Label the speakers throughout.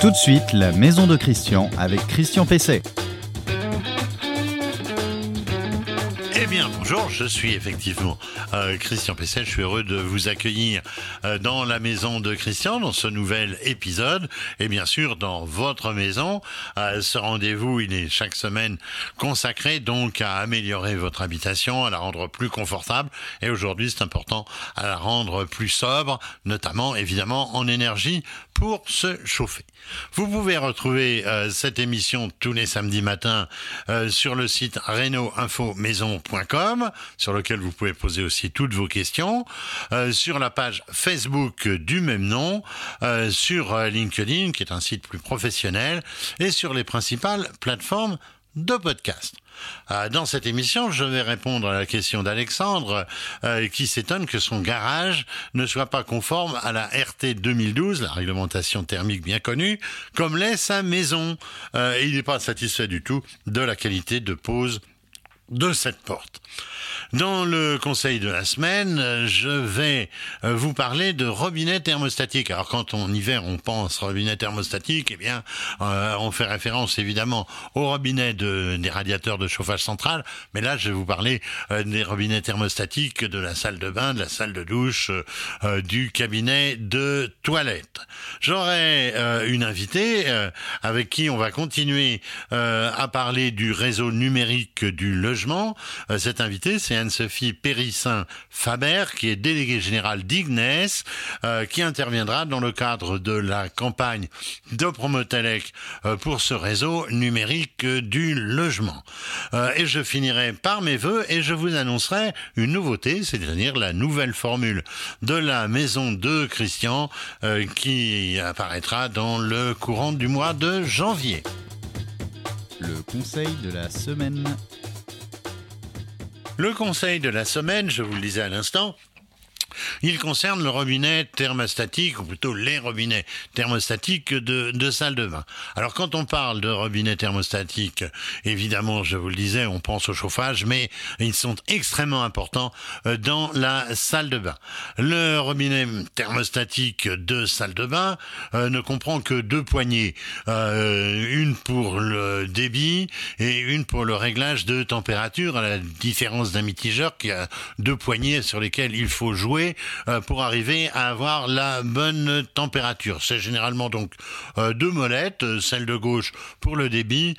Speaker 1: Tout de suite, la maison de Christian avec Christian Pesset.
Speaker 2: Bonjour, je suis effectivement euh, Christian Pesset. Je suis heureux de vous accueillir euh, dans la maison de Christian, dans ce nouvel épisode. Et bien sûr, dans votre maison. Euh, ce rendez-vous, il est chaque semaine consacré donc à améliorer votre habitation, à la rendre plus confortable. Et aujourd'hui, c'est important à la rendre plus sobre, notamment évidemment en énergie pour se chauffer. Vous pouvez retrouver cette émission tous les samedis matins sur le site reno-info-maison.com sur lequel vous pouvez poser aussi toutes vos questions, euh, sur la page Facebook du même nom, sur LinkedIn qui est un site plus professionnel et sur les principales plateformes de podcast. Euh, dans cette émission, je vais répondre à la question d'Alexandre euh, qui s'étonne que son garage ne soit pas conforme à la RT 2012, la réglementation thermique bien connue, comme l'est sa maison. Euh, il n'est pas satisfait du tout de la qualité de pose de cette porte. Dans le conseil de la semaine, je vais euh, vous parler de robinet thermostatique. Alors quand en hiver on pense robinet thermostatique, eh bien euh, on fait référence évidemment au robinet de, des radiateurs de chauffage central, mais là je vais vous parler euh, des robinets thermostatiques de la salle de bain, de la salle de douche, du cabinet de toilette. J'aurai une invitée avec qui on va continuer à parler du réseau numérique du logement. Cette invitée, c'est Anne-Sophie Périssin-Faber, qui est déléguée générale d'Ignes, euh, qui interviendra dans le cadre de la campagne de Promotelec euh, pour ce réseau numérique du logement. Euh, et je finirai par mes voeux et je vous annoncerai une nouveauté, c'est-à-dire la nouvelle formule de la maison de Christian qui apparaîtra dans le courant du mois de janvier.
Speaker 1: Le conseil de la semaine.
Speaker 2: Le conseil de la semaine, je vous le disais à l'instant, il concerne le robinet thermostatique, ou plutôt les robinets thermostatiques de, salle de bain. Alors quand on parle de robinet thermostatique, évidemment, je vous le disais, on pense au chauffage, mais ils sont extrêmement importants euh, dans la salle de bain. Le robinet thermostatique de salle de bain euh, ne comprend que deux poignées, euh, une pour le débit et une pour le réglage de température, à la différence d'un mitigeur qui a deux poignées sur lesquelles il faut jouer euh, pour arriver à avoir la bonne température. C'est généralement donc euh, deux molettes, euh, celle de gauche pour le débit,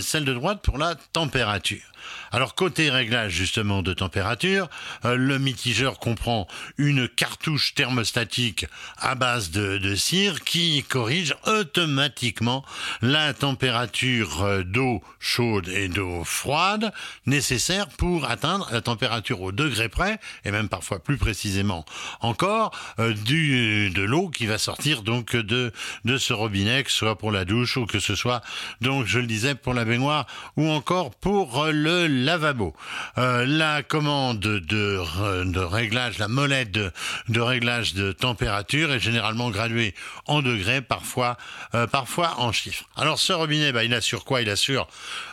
Speaker 2: celle de droite pour la température. Alors côté réglage justement de température, euh, le mitigeur comprend une cartouche thermostatique à base de, cire qui corrige automatiquement la température euh, d'eau chaude et d'eau froide nécessaire pour atteindre la température au degré près et même parfois plus précisément encore euh, du, de l'eau qui va sortir donc de, de ce robinet, que ce soit pour la douche ou que ce soit donc je le disais pour la baignoire ou encore pour le lavabo. Euh, la commande de, réglage, la molette de, de, réglage de température est généralement graduée en degrés, parfois, euh, parfois en chiffres. Alors ce robinet, bah, il assure quoi? Il assure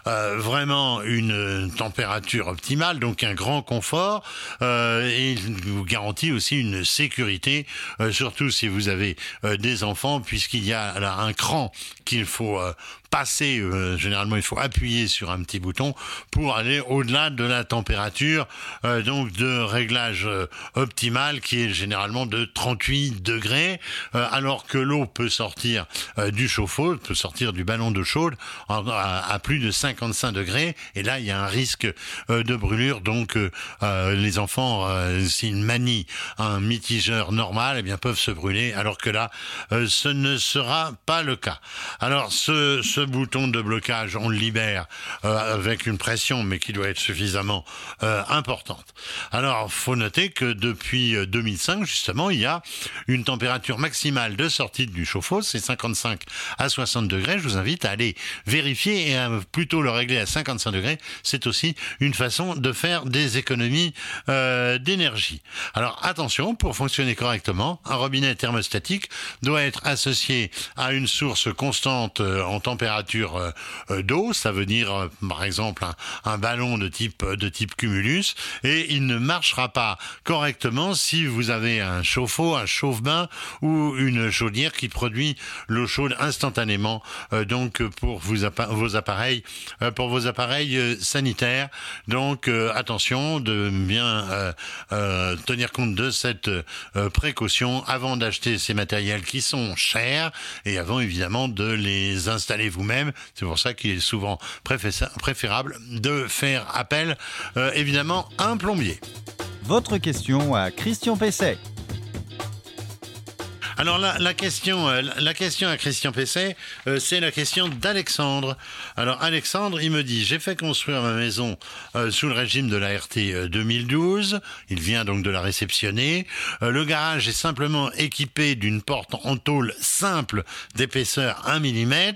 Speaker 2: euh, vraiment une température optimale, donc un grand confort, et il vous garantit aussi une sécurité, surtout si vous avez des enfants, puisqu'il y a là un cran qu'il faut passer, généralement il faut appuyer sur un petit bouton pour aller au-delà de la température euh, donc de réglage euh, optimal qui est généralement de 38 degrés, euh, alors que l'eau peut sortir du chauffe-eau, peut sortir du ballon d'eau chaude à, plus de 55 degrés, et là il y a un risque de brûlure. Donc les enfants, s'ils manient un mitigeur normal, eh bien peuvent se brûler, alors que là ce ne sera pas le cas. Alors ce bouton de blocage, on le libère avec une pression, mais qui doit être suffisamment euh, importante. Alors, faut noter que depuis 2005, euh, justement, il y a une température maximale de sortie du chauffe-eau, c'est 55 à 60 degrés. Je vous invite à aller vérifier et à plutôt le régler à 55 degrés. C'est aussi une façon de faire des économies euh, d'énergie. Alors, attention, pour fonctionner correctement, un robinet thermostatique doit être associé à une source constante en température d'eau, ça veut dire par exemple un, ballon de type de type cumulus, et il ne marchera pas correctement si vous avez un chauffe-eau, un chauffe-bain ou une chaudière qui produit l'eau chaude instantanément. donc pour vos appareils, pour vos appareils sanitaires. Donc attention de bien tenir compte de cette précaution avant d'acheter ces matériels qui sont chers et avant évidemment de les installer vous-même. C'est pour ça qu'il est souvent préférable de faire appel évidemment à un plombier.
Speaker 1: Votre question à Christian Pesset.
Speaker 2: Alors la, question, euh, la question à Christian Pesset, euh, c'est la question d'Alexandre. Alors Alexandre, il me dit, j'ai fait construire ma maison euh, sous le régime de la RT 2012. Il vient donc de la réceptionner. le garage est simplement équipé d'une porte en tôle simple d'épaisseur 1 mm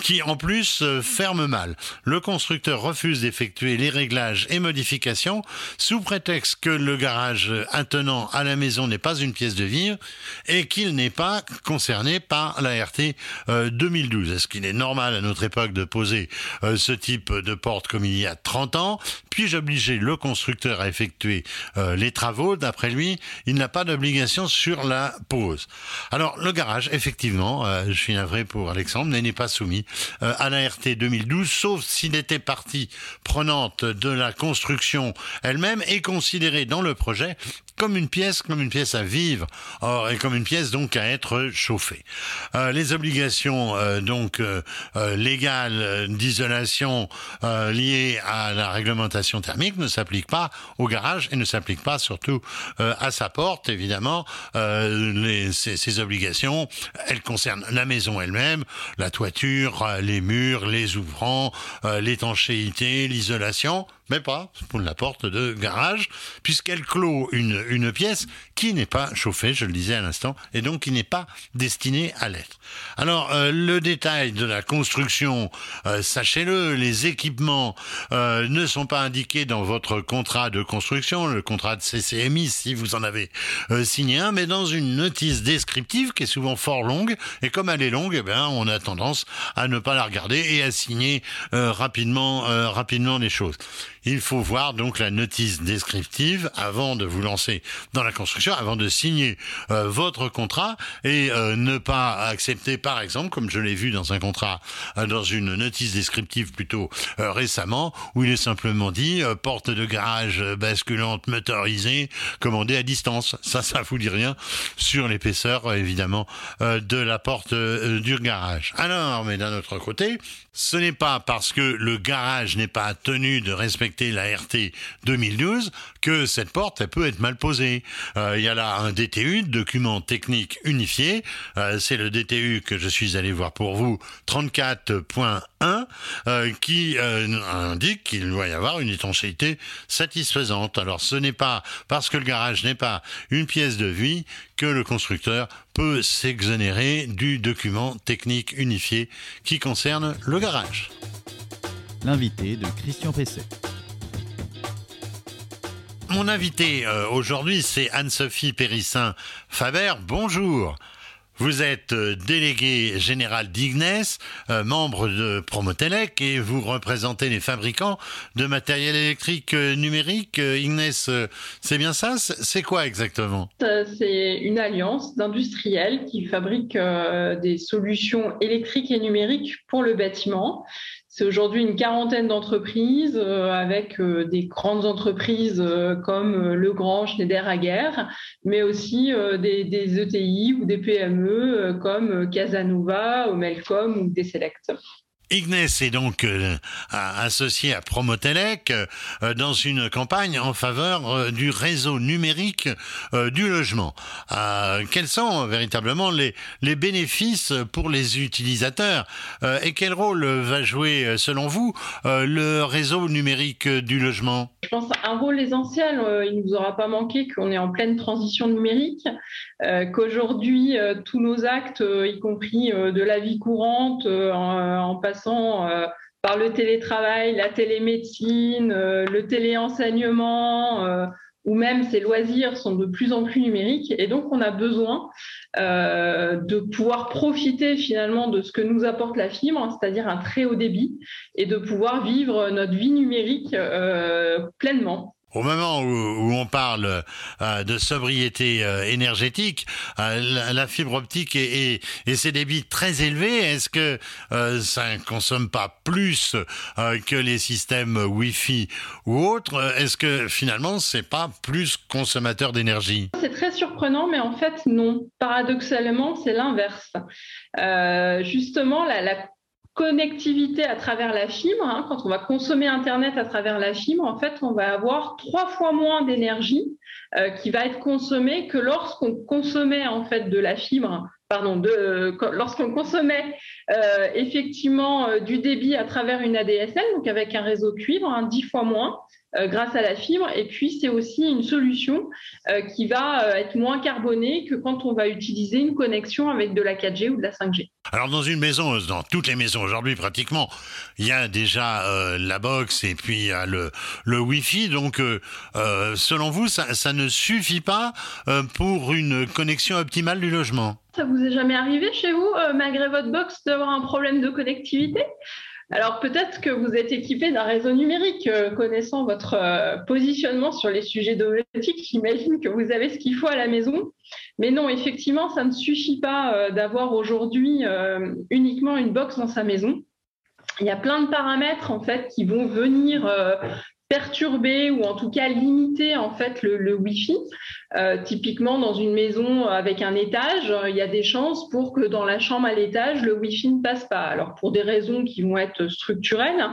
Speaker 2: qui en plus ferme mal. Le constructeur refuse d'effectuer les réglages et modifications sous prétexte que le garage attenant à la maison n'est pas une pièce de vivre et qu'il n'est n'est pas concerné par la RT 2012. Est-ce qu'il est normal à notre époque de poser euh, ce type de porte comme il y a 30 ans? Puis-je obliger le constructeur à effectuer euh, les travaux? D'après lui, il n'a pas d'obligation sur la pose. Alors, le garage, effectivement, euh, je suis navré pour Alexandre, n'est pas soumis à la RT 2012, sauf s'il était partie prenante de la construction elle-même et considéré dans le projet comme une pièce, comme une pièce à vivre, or, et comme une pièce donc à être chauffée. Euh, les obligations euh, donc euh, légales d'isolation liées à la réglementation thermique ne s'appliquent pas au garage et ne s'appliquent pas surtout à sa porte. Évidemment, les, ces, ces, obligations, elles concernent la maison elle-même, la toiture, les murs, les ouvrants, l'étanchéité, l'isolation mais pas pour la porte de garage, puisqu'elle clôt une, une pièce qui n'est pas chauffée, je le disais à l'instant, et donc qui n'est pas destinée à l'être. Alors, euh, le détail de la construction, euh, sachez-le, les équipements euh, ne sont pas indiqués dans votre contrat de construction, le contrat de CCMI, si vous en avez signé un, mais dans une notice descriptive qui est souvent fort longue, et comme elle est longue, eh bien, on a tendance à ne pas la regarder et à signer rapidement, rapidement les choses. Il faut voir donc la notice descriptive avant de vous lancer dans la construction, avant de signer euh, votre contrat et euh, ne pas accepter, par exemple, comme je l'ai vu dans un contrat, euh, dans une notice descriptive plutôt récemment, où il est simplement dit porte de garage basculante motorisée commandée à distance. Ça, ça vous dit rien sur l'épaisseur, évidemment, de la porte du garage. Alors, mais d'un autre côté, ce n'est pas parce que le garage n'est pas tenu de respecter la RT 2012 que cette porte elle peut être mal posée. Euh, il y a là un DTU, document technique unifié. Euh, c'est le DTU que je suis allé voir pour vous, 34.1, euh, qui indique qu'il doit y avoir une étanchéité satisfaisante. Alors ce n'est pas parce que le garage n'est pas une pièce de vie que le constructeur peut s'exonérer du document technique unifié qui concerne le garage.
Speaker 1: L'invité de Christian Pesset.
Speaker 2: Mon invité euh, aujourd'hui, c'est Anne-Sophie Périssin-Faber. Bonjour. Vous êtes euh, délégué général d'Ignes, euh, membre de Promotelec et vous représentez les fabricants de matériel électrique numérique. Ignes, c'est bien ça? C'est quoi exactement?
Speaker 3: C'est une alliance d'industriels qui fabriquent des solutions électriques et numériques pour le bâtiment. C'est aujourd'hui une quarantaine d'entreprises euh, avec euh, des grandes entreprises euh, comme Legrand, Schneider, Aguerre, mais aussi des, des, ETI ou des PME comme Casanova, Omelcom ou Deselect.
Speaker 2: Ignes est donc euh, associé à Promotelec euh, dans une campagne en faveur euh, du réseau numérique du logement. quels sont véritablement les bénéfices pour les utilisateurs et quel rôle va jouer selon vous le réseau numérique du logement?
Speaker 3: Je pense un rôle essentiel. il ne nous aura pas manqué qu'on est en pleine transition numérique, qu'aujourd'hui tous nos actes, y compris de la vie courante, en passant euh, par le télétravail, la télémédecine, euh, le téléenseignement, euh, ou même ses loisirs sont de plus en plus numériques. Et donc, on a besoin euh, de pouvoir profiter finalement de ce que nous apporte la fibre, c'est-à-dire un très haut débit, et de pouvoir vivre notre vie numérique euh, pleinement.
Speaker 2: Au moment où, on parle euh, de sobriété euh, énergétique, euh, la, fibre optique et, ses débits très élevés, est-ce que ça ne consomme pas plus que les systèmes Wi-Fi ou autres Est-ce que finalement c'est pas plus consommateur d'énergie?
Speaker 3: C'est très surprenant, mais en fait non. Paradoxalement, c'est l'inverse. justement, la, la connectivité à travers la fibre, hein, quand on va consommer Internet à travers la fibre, en fait, on va avoir trois fois moins d'énergie euh, qui va être consommée que lorsqu'on consommait en fait de la fibre, pardon, de, lorsqu'on consommait euh, effectivement euh, du débit à travers une ADSL, donc avec un réseau cuivre, hein, dix fois moins. Euh, grâce à la fibre. Et puis, c'est aussi une solution euh, qui va euh, être moins carbonée que quand on va utiliser une connexion avec de la 4G ou de la 5G.
Speaker 2: Alors, dans une maison, dans toutes les maisons aujourd'hui, pratiquement, il y a déjà la box et puis il y a le, le Wi-Fi. Donc, selon vous, ça, ça, ne suffit pas pour une connexion optimale du logement?
Speaker 3: Ça vous est jamais arrivé chez vous, malgré votre box, d'avoir un problème de connectivité? Alors peut-être que vous êtes équipé d'un réseau numérique, euh, connaissant votre euh, positionnement sur les sujets domestiques, j'imagine que vous avez ce qu'il faut à la maison. Mais non, effectivement, ça ne suffit pas euh, d'avoir aujourd'hui uniquement une box dans sa maison. Il y a plein de paramètres en fait qui vont venir perturber ou en tout cas limiter en fait le, le Wi-Fi. Euh, typiquement, dans une maison avec un étage, il y a des chances pour que dans la chambre à l'étage, le Wi-Fi ne passe pas. Alors pour des raisons qui vont être structurelles,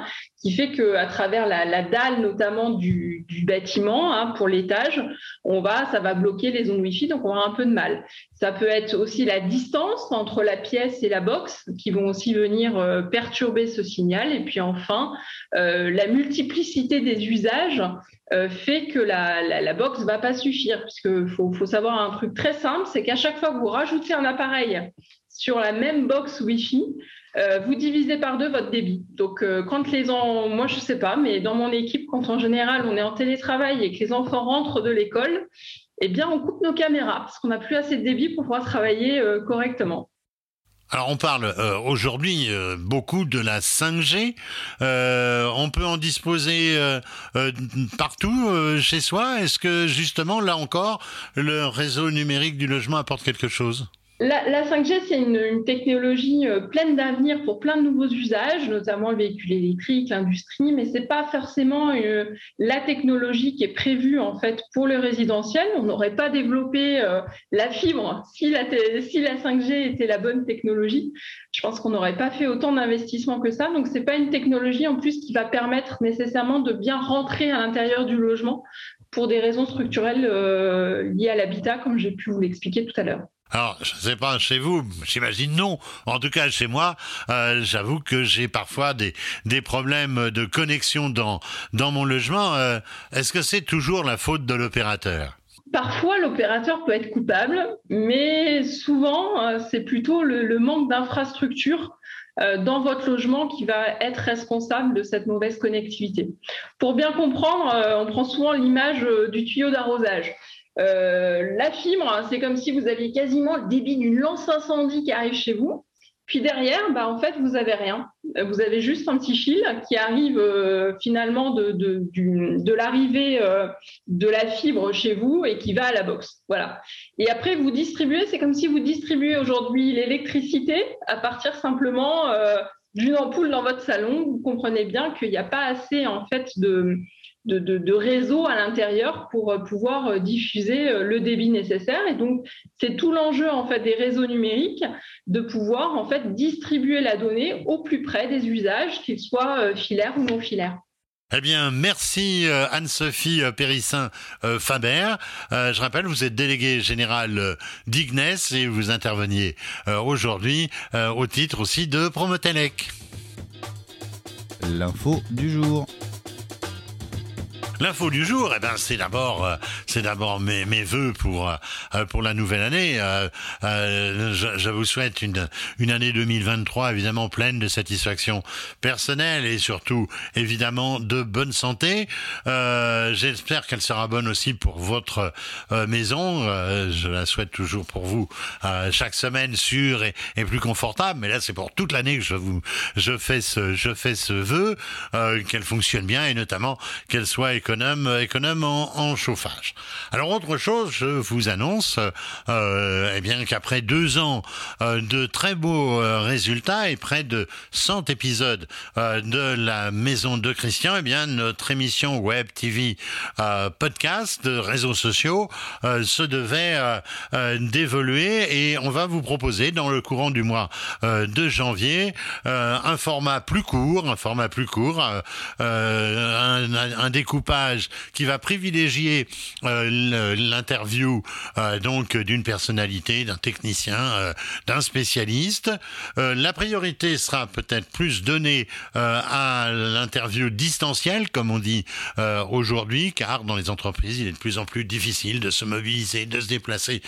Speaker 3: qui fait que à travers la, la dalle notamment du, du bâtiment hein, pour l'étage, on va, ça va bloquer les ondes Wi-Fi, donc on aura un peu de mal. Ça peut être aussi la distance entre la pièce et la box qui vont aussi venir euh, perturber ce signal. Et puis enfin, euh, la multiplicité des usages euh, fait que la, la, la, box va pas suffire, puisque faut, faut savoir un truc très simple, c'est qu'à chaque fois que vous rajoutez un appareil sur la même box Wi-Fi, euh, vous divisez par deux votre débit. Donc, euh, quand les enfants, moi je sais pas, mais dans mon équipe, quand en général on est en télétravail et que les enfants rentrent de l'école, eh bien on coupe nos caméras parce qu'on n'a plus assez de débit pour pouvoir travailler euh, correctement.
Speaker 2: Alors on parle aujourd'hui beaucoup de la 5G. on peut en disposer partout chez soi. Est-ce que justement là encore le réseau numérique du logement apporte quelque chose?
Speaker 3: La, 5G, c'est une, technologie euh, pleine d'avenir pour plein de nouveaux usages, notamment le véhicule électrique, l'industrie, mais c'est pas forcément euh, la technologie qui est prévue en fait pour le résidentiel. On n'aurait pas développé euh, la fibre si la, si la 5G était la bonne technologie. Je pense qu'on n'aurait pas fait autant d'investissements que ça. Donc c'est pas une technologie en plus qui va permettre nécessairement de bien rentrer à l'intérieur du logement pour des raisons structurelles liées à l'habitat, comme j'ai pu vous l'expliquer tout à l'heure.
Speaker 2: Alors, je ne sais pas chez vous, j'imagine non. En tout cas, chez moi, euh, j'avoue que j'ai parfois des, des problèmes de connexion dans, dans mon logement. Euh, est-ce que c'est toujours la faute de l'opérateur?
Speaker 3: Parfois, l'opérateur peut être coupable, mais souvent, euh, c'est plutôt le, le manque d'infrastructure dans votre logement qui va être responsable de cette mauvaise connectivité. Pour bien comprendre, on prend souvent l'image du tuyau d'arrosage. Euh, la fibre, c'est comme si vous aviez quasiment le débit d'une lance incendie qui arrive chez vous. Puis derrière, bah, en fait, vous avez rien. Vous avez juste un petit fil qui arrive euh, finalement de, l'arrivée euh, de la fibre chez vous et qui va à la box. Voilà. Et après, vous distribuez, c'est comme si vous distribuez aujourd'hui l'électricité à partir simplement d'une ampoule dans votre salon. Vous comprenez bien qu'il n'y a pas assez en fait de, de, réseau à l'intérieur pour euh, pouvoir euh, diffuser euh, le débit nécessaire. Et donc, c'est tout l'enjeu en fait des réseaux numériques de pouvoir en fait distribuer la donnée au plus près des usages, qu'ils soient filaires ou non filaires.
Speaker 2: Eh bien, merci Anne-Sophie Périssin-Faber. je rappelle, vous êtes déléguée générale d'Ignes et vous interveniez aujourd'hui au titre aussi de Promotelec.
Speaker 1: L'info du jour.
Speaker 2: L'info du jour, eh ben, c'est d'abord, euh, c'est d'abord mes, mes voeux pour euh, pour la nouvelle année. Euh, je, je, vous souhaite une une année 2023 évidemment pleine de satisfaction personnelle et surtout évidemment de bonne santé. J'espère qu'elle sera bonne aussi pour votre maison. je la souhaite toujours pour vous chaque semaine sûre et, et plus confortable. Mais là, c'est pour toute l'année que je vous je fais ce je fais ce vœu qu'elle fonctionne bien et notamment qu'elle soit économe, en, chauffage. Alors autre chose, je vous annonce euh, eh bien qu'après deux ans euh, de très beaux euh, résultats et près de 100 épisodes de la Maison de Christian, eh bien notre émission web TV podcast réseaux sociaux se devait d'évoluer et on va vous proposer dans le courant du mois de janvier un format plus court, un format plus court, un découpage qui va privilégier euh, l'interview euh, donc d'une personnalité, d'un technicien, euh, d'un spécialiste. la priorité sera peut-être plus donnée à l'interview distancielle, comme on dit aujourd'hui, car dans les entreprises, il est de plus en plus difficile de se mobiliser, de se déplacer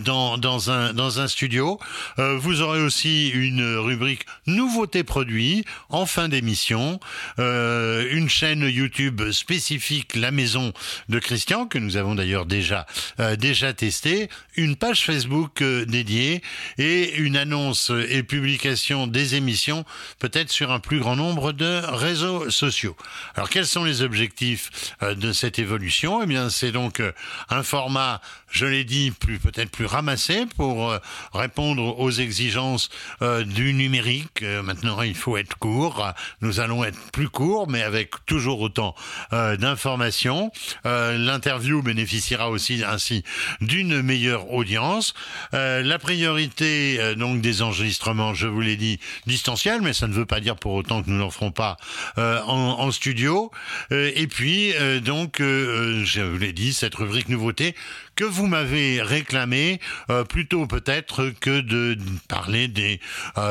Speaker 2: dans, un, dans un studio. vous aurez aussi une rubrique nouveautés produits en fin d'émission, une chaîne YouTube spécifique, la maison de Christian, que nous avons d'ailleurs déjà, euh, déjà testé, une page Facebook euh, dédiée et une annonce et publication des émissions, peut-être sur un plus grand nombre de réseaux sociaux. Alors quels sont les objectifs euh, de cette évolution? Eh bien c'est donc un format, je l'ai dit, plus peut-être plus ramassé pour répondre aux exigences du numérique. maintenant il faut être court, nous allons être plus courts, mais avec toujours autant d'informations. Euh, l'interview bénéficiera aussi ainsi d'une meilleure audience. Euh, la priorité euh, donc des enregistrements, je vous l'ai dit, distanciels, mais ça ne veut pas dire pour autant que nous n'en ferons pas en, studio. et puis donc, je vous l'ai dit, cette rubrique nouveauté que m'avez réclamé, plutôt peut-être que de parler des,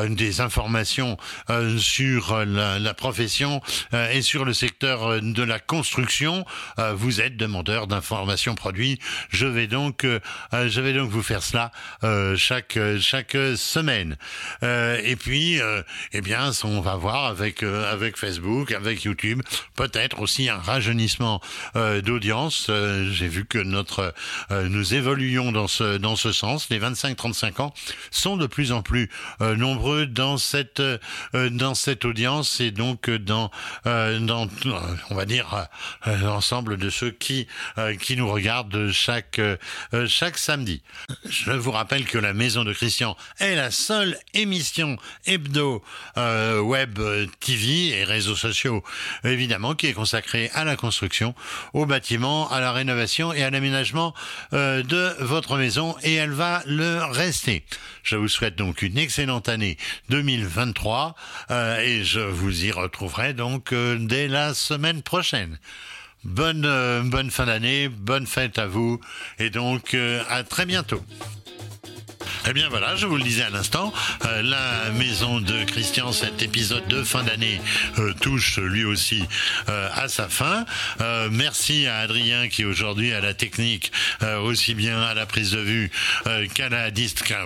Speaker 2: des informations sur la, profession et sur le secteur de la construction. vous êtes demandeur d'informations produits. Je vais donc, euh, euh, je vais donc vous faire cela euh, chaque chaque semaine. et puis, eh bien, on va voir avec avec Facebook, avec YouTube, peut-être aussi un rajeunissement d'audience. J'ai vu que notre évoluons dans ce dans ce sens. Les 25-35 ans sont de plus en plus nombreux dans cette dans cette audience et donc dans dans on va dire l'ensemble de ceux qui euh, qui nous regardent chaque euh, chaque samedi. Je vous rappelle que la Maison de Christian est la seule émission hebdo euh, web TV et réseaux sociaux évidemment qui est consacrée à la construction, au bâtiment, à la rénovation et à l'aménagement de votre maison et elle va le rester. Je vous souhaite donc une excellente année 2023 et je vous y retrouverai donc dès la semaine prochaine. Bonne, euh, bonne fin d'année, bonne fête à vous et donc euh, à très bientôt. Eh bien voilà, je vous le disais à l'instant, euh, la maison de Christian, cet épisode de fin d'année euh, touche lui aussi euh, à sa fin. merci à Adrien qui aujourd'hui a la technique aussi bien à la prise de vue qu'à la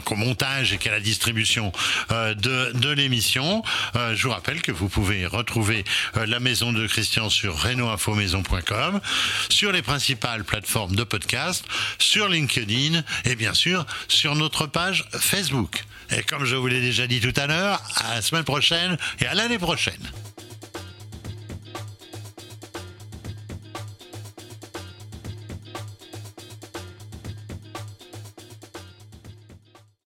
Speaker 2: qu'au montage et qu'à la distribution de, de l'émission. je vous rappelle que vous pouvez retrouver la maison de Christian sur renoinfomaison.com, sur les principales plateformes de podcast, sur LinkedIn et bien sûr sur notre Facebook. Et comme je vous l'ai déjà dit tout à l'heure, à la semaine prochaine et à l'année prochaine.